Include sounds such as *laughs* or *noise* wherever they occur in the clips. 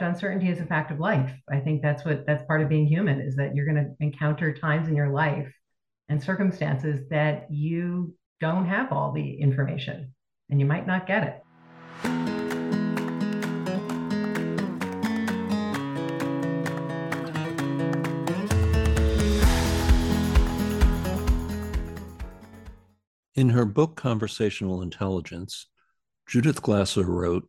uncertainty is a fact of life. I think that's what that's part of being human is that you're going to encounter times in your life and circumstances that you don't have all the information and you might not get it. In her book, Conversational Intelligence, Judith Glaser wrote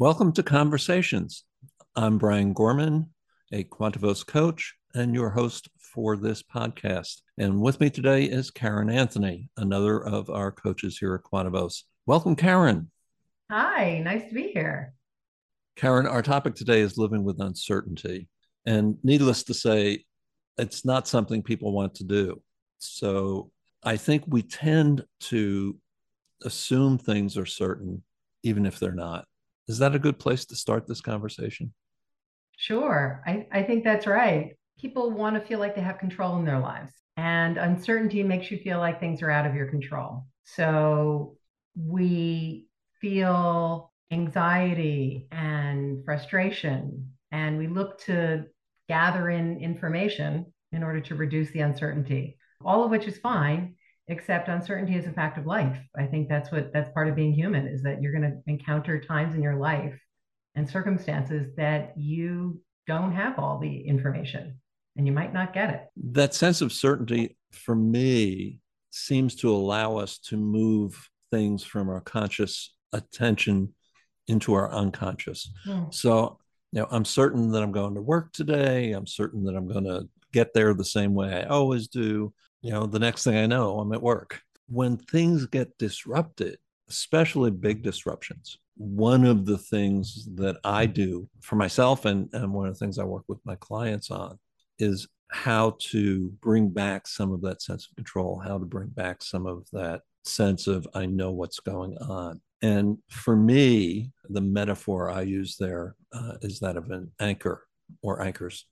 Welcome to Qonversations. I'm Brian Gorman, a Quantuvos coach and your host for this podcast. And with me today is Caryn Anthony, another of our coaches here at Quantuvos. Welcome, Caryn. Hi, nice to be here. Caryn, our topic today is living with uncertainty. And needless to say, it's not something people want to do. So I think we tend to assume things are certain, even if they're not. Is that a good place to start this conversation? Sure. I, I think that's right. People want to feel like they have control in their lives, and uncertainty makes you feel like things are out of your control. So we feel anxiety and frustration, and we look to gather in information in order to reduce the uncertainty, all of which is fine accept uncertainty is a fact of life. I think that's what that's part of being human is that you're going to encounter times in your life and circumstances that you don't have all the information and you might not get it. That sense of certainty for me seems to allow us to move things from our conscious attention into our unconscious. Mm. So, you know, I'm certain that I'm going to work today. I'm certain that I'm going to get there the same way I always do you know, the next thing I know, I'm at work. When things get disrupted, especially big disruptions, one of the things that I do for myself and, and one of the things I work with my clients on is how to bring back some of that sense of control, how to bring back some of that sense of I know what's going on. And for me, the metaphor I use there uh, is that of an anchor or anchors.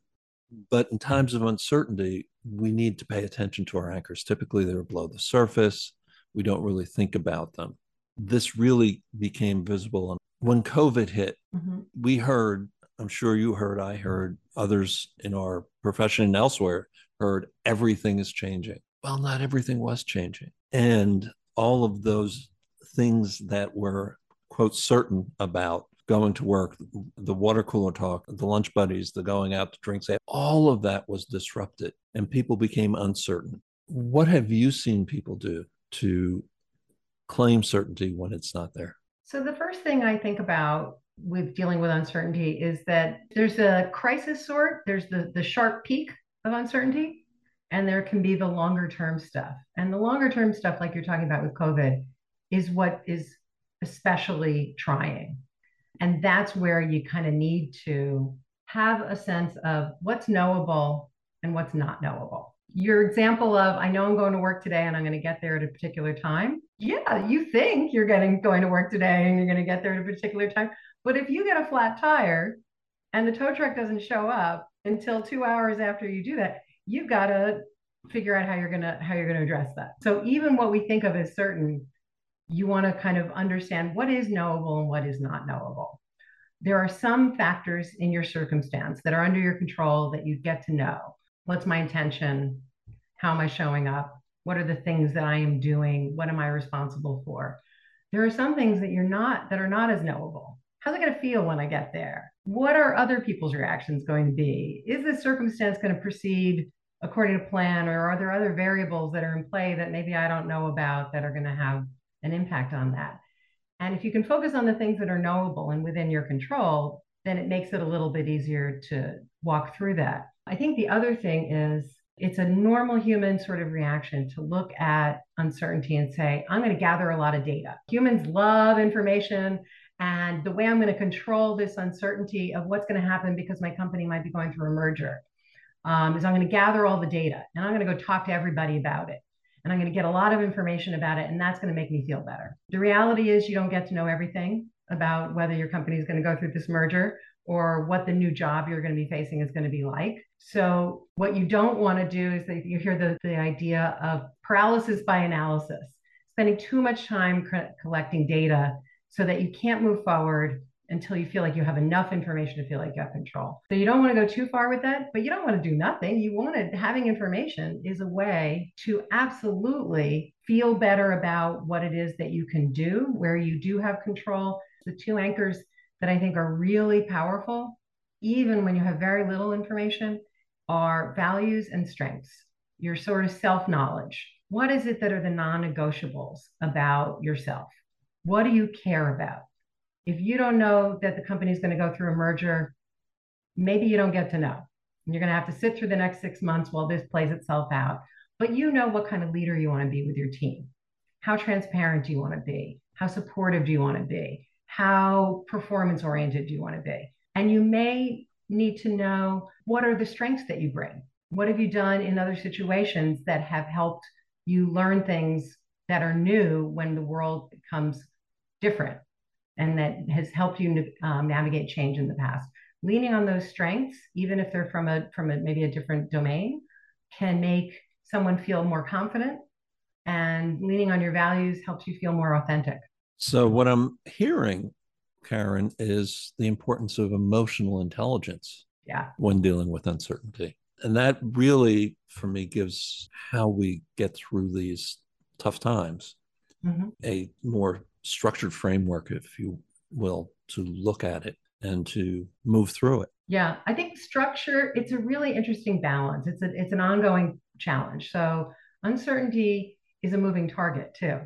But in times of uncertainty, we need to pay attention to our anchors. Typically, they're below the surface. We don't really think about them. This really became visible when COVID hit. Mm-hmm. We heard, I'm sure you heard, I heard, others in our profession and elsewhere heard everything is changing. Well, not everything was changing. And all of those things that were, quote, certain about going to work, the water cooler talk, the lunch buddies, the going out to drinks, all of that was disrupted and people became uncertain. What have you seen people do to claim certainty when it's not there? So, the first thing I think about with dealing with uncertainty is that there's a crisis sort, there's the, the sharp peak of uncertainty, and there can be the longer term stuff. And the longer term stuff, like you're talking about with COVID, is what is especially trying and that's where you kind of need to have a sense of what's knowable and what's not knowable. Your example of, I know I'm going to work today and I'm going to get there at a particular time. Yeah, you think you're getting going to work today and you're going to get there at a particular time. But if you get a flat tire and the tow truck doesn't show up until two hours after you do that, you've got to figure out how you're gonna how you're gonna address that. So even what we think of as certain you want to kind of understand what is knowable and what is not knowable. There are some factors in your circumstance that are under your control that you get to know. What's my intention? How am I showing up? What are the things that I am doing? What am I responsible for? There are some things that you're not that are not as knowable. How's it going to feel when I get there? What are other people's reactions going to be? Is this circumstance going to proceed according to plan, or are there other variables that are in play that maybe I don't know about that are going to have an impact on that. And if you can focus on the things that are knowable and within your control, then it makes it a little bit easier to walk through that. I think the other thing is it's a normal human sort of reaction to look at uncertainty and say, I'm going to gather a lot of data. Humans love information And the way I'm going to control this uncertainty of what's going to happen because my company might be going through a merger um, is I'm going to gather all the data and I'm going to go talk to everybody about it. And I'm going to get a lot of information about it, and that's going to make me feel better. The reality is, you don't get to know everything about whether your company is going to go through this merger or what the new job you're going to be facing is going to be like. So, what you don't want to do is that you hear the, the idea of paralysis by analysis, spending too much time collecting data so that you can't move forward until you feel like you have enough information to feel like you have control. So you don't want to go too far with that, but you don't want to do nothing. You want to having information is a way to absolutely feel better about what it is that you can do, where you do have control. The two anchors that I think are really powerful, even when you have very little information, are values and strengths. Your sort of self-knowledge. What is it that are the non-negotiables about yourself? What do you care about? If you don't know that the company is going to go through a merger, maybe you don't get to know. And You're going to have to sit through the next six months while this plays itself out. But you know what kind of leader you want to be with your team. How transparent do you want to be? How supportive do you want to be? How performance oriented do you want to be? And you may need to know what are the strengths that you bring? What have you done in other situations that have helped you learn things that are new when the world becomes different? And that has helped you um, navigate change in the past. Leaning on those strengths, even if they're from a from a maybe a different domain, can make someone feel more confident. And leaning on your values helps you feel more authentic. So what I'm hearing, Caryn, is the importance of emotional intelligence. Yeah. When dealing with uncertainty. And that really, for me, gives how we get through these tough times mm-hmm. a more structured framework, if you will, to look at it and to move through it. Yeah, I think structure, it's a really interesting balance. It's a, it's an ongoing challenge. So uncertainty is a moving target too.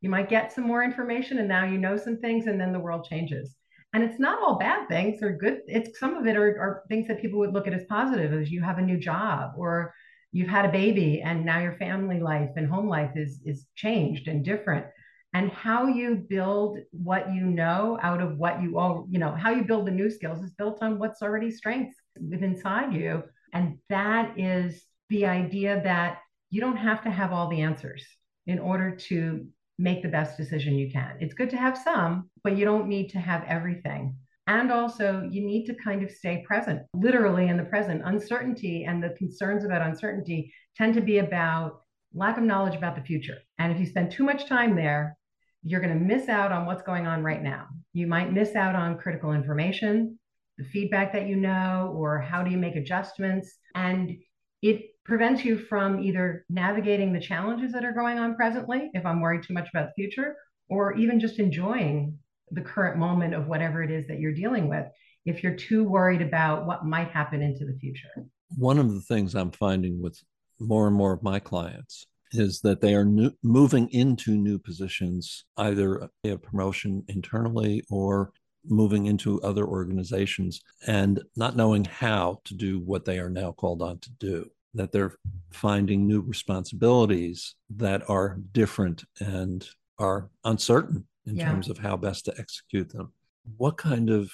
You might get some more information and now you know some things and then the world changes. And it's not all bad things or good. It's some of it are, are things that people would look at as positive as you have a new job or you've had a baby and now your family life and home life is is changed and different and how you build what you know out of what you all you know how you build the new skills is built on what's already strengths within inside you. And that is the idea that you don't have to have all the answers in order to make the best decision you can. It's good to have some but you don't need to have everything. And also you need to kind of stay present. Literally in the present uncertainty and the concerns about uncertainty tend to be about lack of knowledge about the future and if you spend too much time there you're going to miss out on what's going on right now. You might miss out on critical information, the feedback that you know, or how do you make adjustments. And it prevents you from either navigating the challenges that are going on presently, if I'm worried too much about the future, or even just enjoying the current moment of whatever it is that you're dealing with if you're too worried about what might happen into the future. One of the things I'm finding with more and more of my clients is that they are new, moving into new positions, either a promotion internally or moving into other organizations and not knowing how to do what they are now called on to do. That they're finding new responsibilities that are different and are uncertain in yeah. terms of how best to execute them. What kind of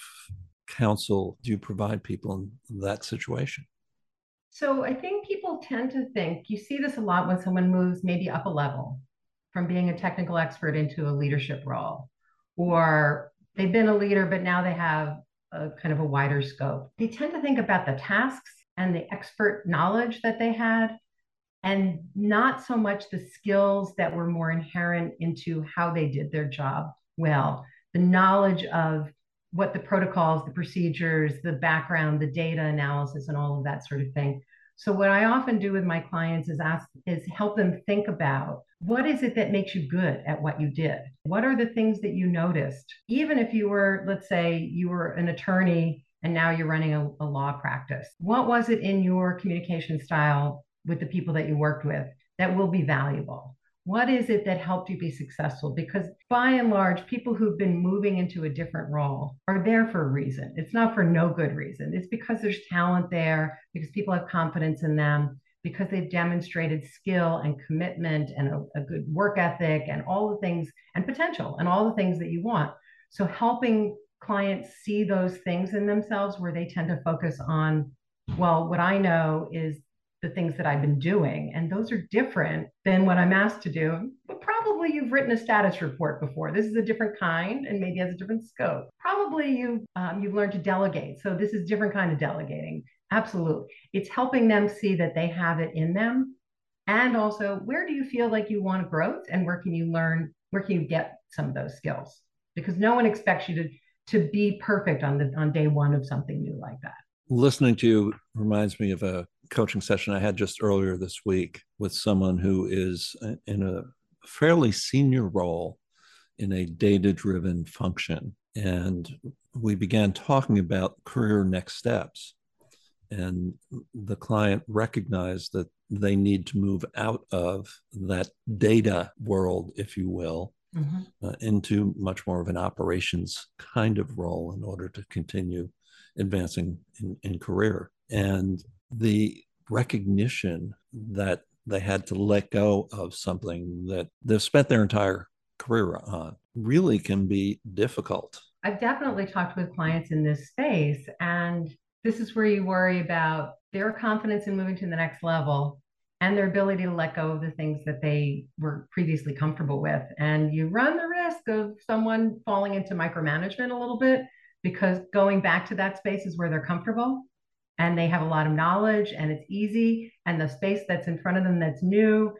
counsel do you provide people in that situation? So I think people tend to think you see this a lot when someone moves maybe up a level from being a technical expert into a leadership role, or they've been a leader, but now they have a kind of a wider scope. They tend to think about the tasks and the expert knowledge that they had, and not so much the skills that were more inherent into how they did their job well. The knowledge of what the protocols, the procedures, the background, the data analysis, and all of that sort of thing. So what I often do with my clients is ask is help them think about what is it that makes you good at what you did? What are the things that you noticed? Even if you were, let's say you were an attorney and now you're running a, a law practice. What was it in your communication style with the people that you worked with that will be valuable? What is it that helped you be successful? Because by and large, people who've been moving into a different role are there for a reason. It's not for no good reason. It's because there's talent there, because people have confidence in them, because they've demonstrated skill and commitment and a, a good work ethic and all the things and potential and all the things that you want. So helping clients see those things in themselves where they tend to focus on, well, what I know is the things that I've been doing. And those are different than what I'm asked to do. But probably you've written a status report before. This is a different kind and maybe has a different scope. Probably you um, you've learned to delegate. So this is different kind of delegating. Absolutely. It's helping them see that they have it in them. And also, where do you feel like you want growth and where can you learn, where can you get some of those skills? Because no one expects you to to be perfect on the on day one of something new like that. Listening to you reminds me of a coaching session I had just earlier this week with someone who is in a fairly senior role in a data driven function. And we began talking about career next steps. And the client recognized that they need to move out of that data world, if you will, mm-hmm. uh, into much more of an operations kind of role in order to continue advancing in, in career. And the recognition that they had to let go of something that they've spent their entire career on really can be difficult. I've definitely talked with clients in this space, and this is where you worry about their confidence in moving to the next level and their ability to let go of the things that they were previously comfortable with. And you run the risk of someone falling into micromanagement a little bit because going back to that space is where they're comfortable and they have a lot of knowledge and it's easy and the space that's in front of them that's new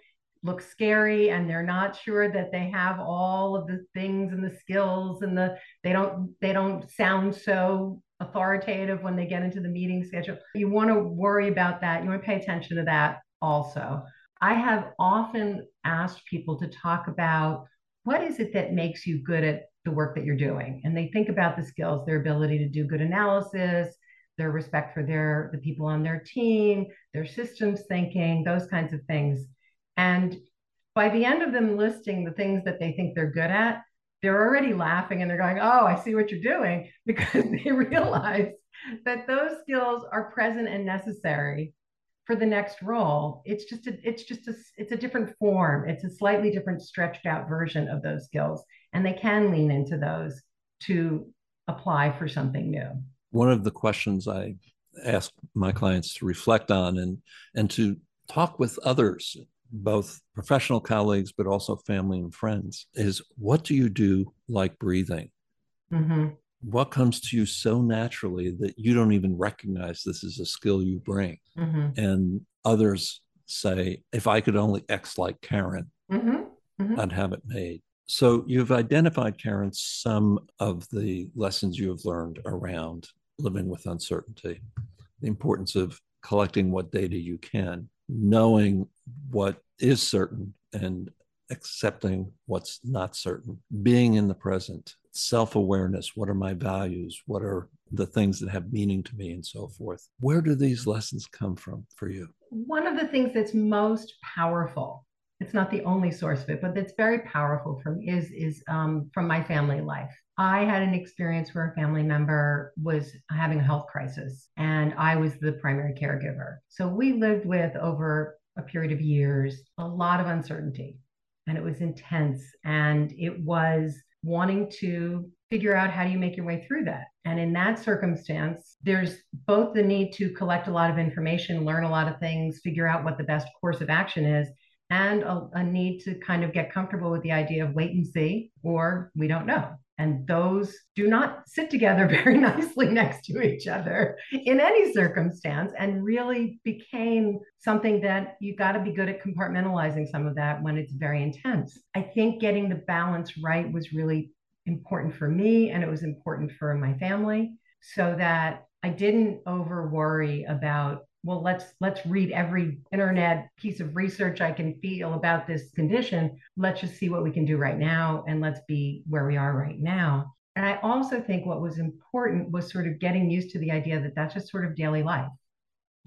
looks scary and they're not sure that they have all of the things and the skills and the they don't they don't sound so authoritative when they get into the meeting schedule. You want to worry about that. You want to pay attention to that also. I have often asked people to talk about what is it that makes you good at the work that you're doing? And they think about the skills their ability to do good analysis their respect for their the people on their team, their systems thinking, those kinds of things. And by the end of them listing the things that they think they're good at, they're already laughing and they're going, "Oh, I see what you're doing," *laughs* because they realize that those skills are present and necessary for the next role. It's just a, it's just a, it's a different form. It's a slightly different stretched out version of those skills, and they can lean into those to apply for something new one of the questions I ask my clients to reflect on and and to talk with others, both professional colleagues but also family and friends, is what do you do like breathing? Mm-hmm. What comes to you so naturally that you don't even recognize this is a skill you bring? Mm-hmm. And others say, if I could only X like Caryn, mm-hmm. mm-hmm. I'd have it made. So you've identified, Caryn, some of the lessons you have learned around living with uncertainty, the importance of collecting what data you can, knowing what is certain and accepting what's not certain, being in the present, self awareness. What are my values? What are the things that have meaning to me, and so forth. Where do these lessons come from for you? One of the things that's most powerful. It's not the only source of it, but that's very powerful from is is um, from my family life. I had an experience where a family member was having a health crisis and I was the primary caregiver. So we lived with over a period of years a lot of uncertainty and it was intense and it was wanting to figure out how do you make your way through that. And in that circumstance, there's both the need to collect a lot of information, learn a lot of things, figure out what the best course of action is, and a, a need to kind of get comfortable with the idea of wait and see, or we don't know. And those do not sit together *laughs* very nicely next to each other in any circumstance, and really became something that you got to be good at compartmentalizing some of that when it's very intense. I think getting the balance right was really important for me, and it was important for my family so that I didn't over worry about well let's let's read every internet piece of research i can feel about this condition. Let's just see what we can do right now and let's be where we are right now. And i also think what was important was sort of getting used to the idea that that's just sort of daily life.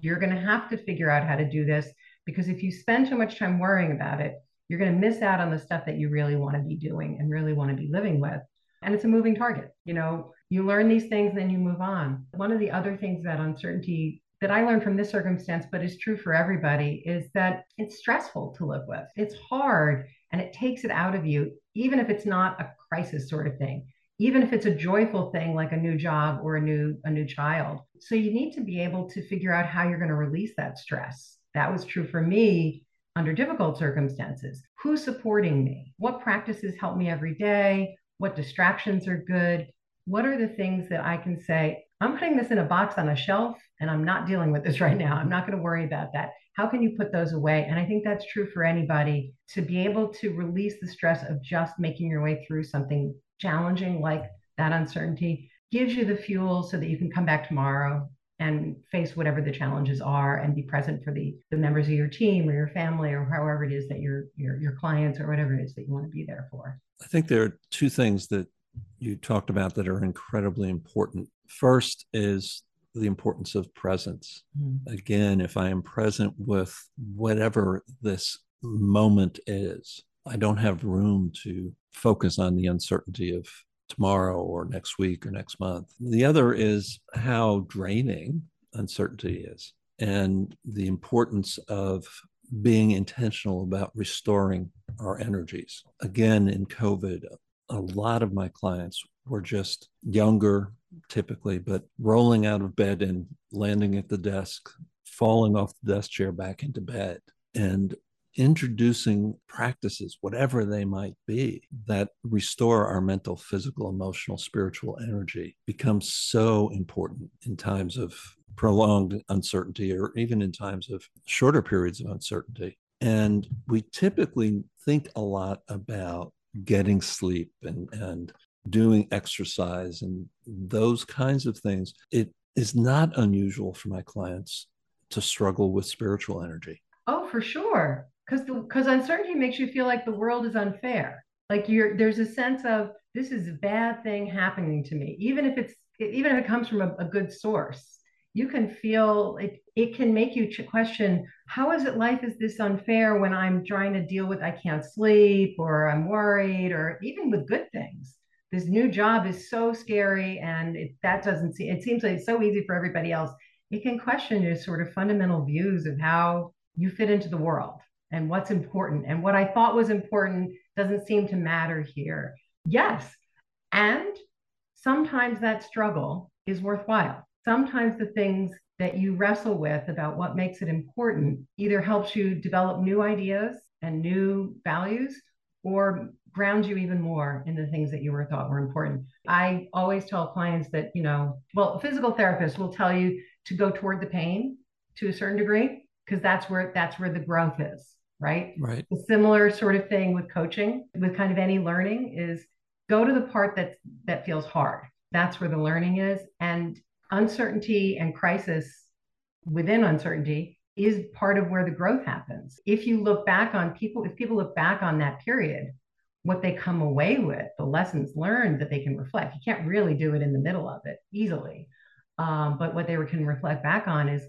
You're going to have to figure out how to do this because if you spend too much time worrying about it you're going to miss out on the stuff that you really want to be doing and really want to be living with. And it's a moving target you know? You learn these things then you move on. One of the other things that uncertainty that I learned from this circumstance, but is true for everybody, is that it's stressful to live with. It's hard and it takes it out of you, even if it's not a crisis sort of thing. even if it's a joyful thing like a new job or a new a new child. So you need to be able to figure out how you're going to release that stress. That was true for me under difficult circumstances. Who's supporting me? What practices help me every day? What distractions are good? What are the things that i can say i'm putting this in a box on a shelf and i'm not dealing with this *laughs* right now i'm not going to worry about that how can you put those away and i think that's true for anybody to be able to release the stress of just making your way through something challenging like that uncertainty gives you the fuel so that you can come back tomorrow and face whatever the challenges are and be present for the, the members of your team or your family or however it is that your, your your clients or whatever it is that you want to be there for. I think there are two things that you talked about that are incredibly important. First is the importance of presence. Mm-hmm. Again, if I am present with whatever this moment is, I don't have room to focus on the uncertainty of tomorrow or next week or next month. The other is how draining uncertainty is and the importance of being intentional about restoring our energies. Again, in COVID, a lot of my clients were just younger, typically, but rolling out of bed and landing at the desk, falling off the desk chair back into bed. And introducing practices, whatever they might be, that restore our mental, physical, emotional, spiritual energy becomes so important in times of prolonged uncertainty or even in times of shorter periods of uncertainty. And we typically think a lot about getting sleep and, and doing exercise and those kinds of things. It is not unusual for my clients to struggle with spiritual energy. Oh, for sure because because uncertainty makes you feel like the world is unfair like you're there's a sense of this is a bad thing happening to me even if it's even if it comes from a, a good source you can feel it it can make you question how is it life is this unfair when i'm trying to deal with i can't sleep or i'm worried or even with good things this new job is so scary and it, that doesn't seem it seems like it's so easy for everybody else it can question your sort of fundamental views of how you fit into the world and what's important. And what I thought was important doesn't seem to matter here. Yes. And sometimes that struggle is worthwhile. Sometimes the things that you wrestle with about what makes it important either helps you develop new ideas and new values or grounds you even more in the things that you were thought were important. I always tell clients that, you know, well, physical therapists will tell you to go toward the pain to a certain degree because that's where that's where the growth is right? Right. A similar sort of thing with coaching, with kind of any learning is go to the part that that feels hard. That's where the learning is. And uncertainty and crisis within uncertainty is part of where the growth happens. If you look back on people, if people look back on that period, what they come away with, the lessons learned that they can reflect. You can't really do it in the middle of it easily. Um, but what they can reflect back on is,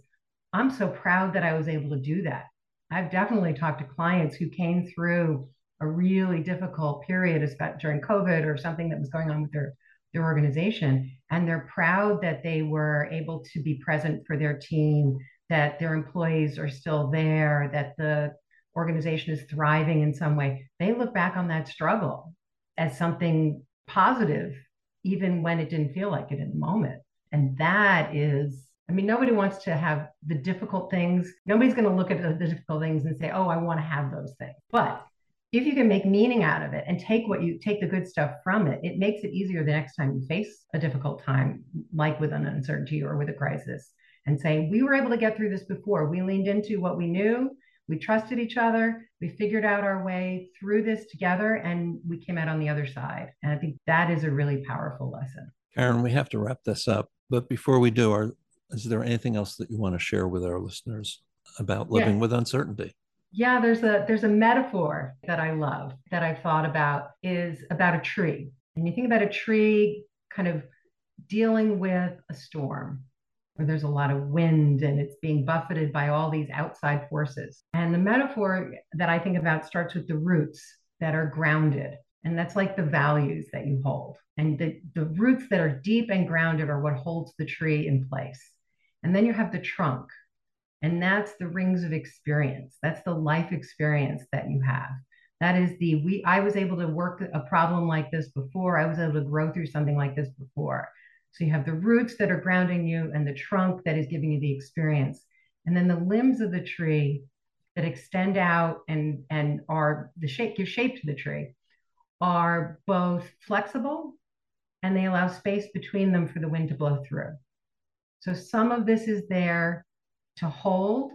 I'm so proud that I was able to do that. I've definitely talked to clients who came through a really difficult period, especially during COVID or something that was going on with their their organization, and they're proud that they were able to be present for their team, that their employees are still there, that the organization is thriving in some way. They look back on that struggle as something positive, even when it didn't feel like it in the moment. And that is I mean, nobody wants to have the difficult things. Nobody's going to look at the, difficult things and say, oh, I want to have those things. But if you can make meaning out of it and take what you take the good stuff from it, it makes it easier the next time you face a difficult time, like with an uncertainty or with a crisis, and say, we were able to get through this before. We leaned into what we knew. We trusted each other. We figured out our way through this together and we came out on the other side. And I think that is a really powerful lesson. Caryn, we have to wrap this up. But before we do, our is there anything else that you want to share with our listeners about living yeah. with uncertainty? Yeah, there's a there's a metaphor that I love that I've thought about is about a tree. And you think about a tree kind of dealing with a storm where there's a lot of wind and it's being buffeted by all these outside forces. And the metaphor that I think about starts with the roots that are grounded. And that's like the values that you hold. And the, the roots that are deep and grounded are what holds the tree in place. And then you have the trunk. And that's the rings of experience. That's the life experience that you have. That is the we I was able to work a problem like this before. I was able to grow through something like this before. So you have the roots that are grounding you and the trunk that is giving you the experience. And then the limbs of the tree that extend out and and are the shape give shape to the tree are both flexible and they allow space between them for the wind to blow through. So some of this is there to hold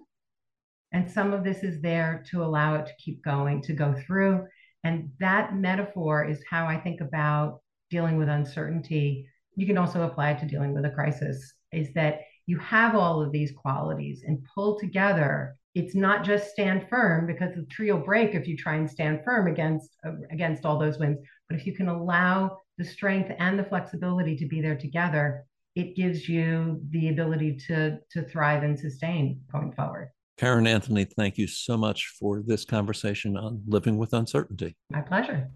and some of this is there to allow it to keep going, to go through. And that metaphor is how I think about dealing with uncertainty. You can also apply it to dealing with a crisis, is that you have all of these qualities and pull together. It's not just stand firm because the tree will break if you try and stand firm against against all those winds. But if you can allow the strength and the flexibility to be there together, it gives you the ability to to thrive and sustain going forward. Caryn Anthony, thank you so much for this conversation on living with uncertainty. My pleasure.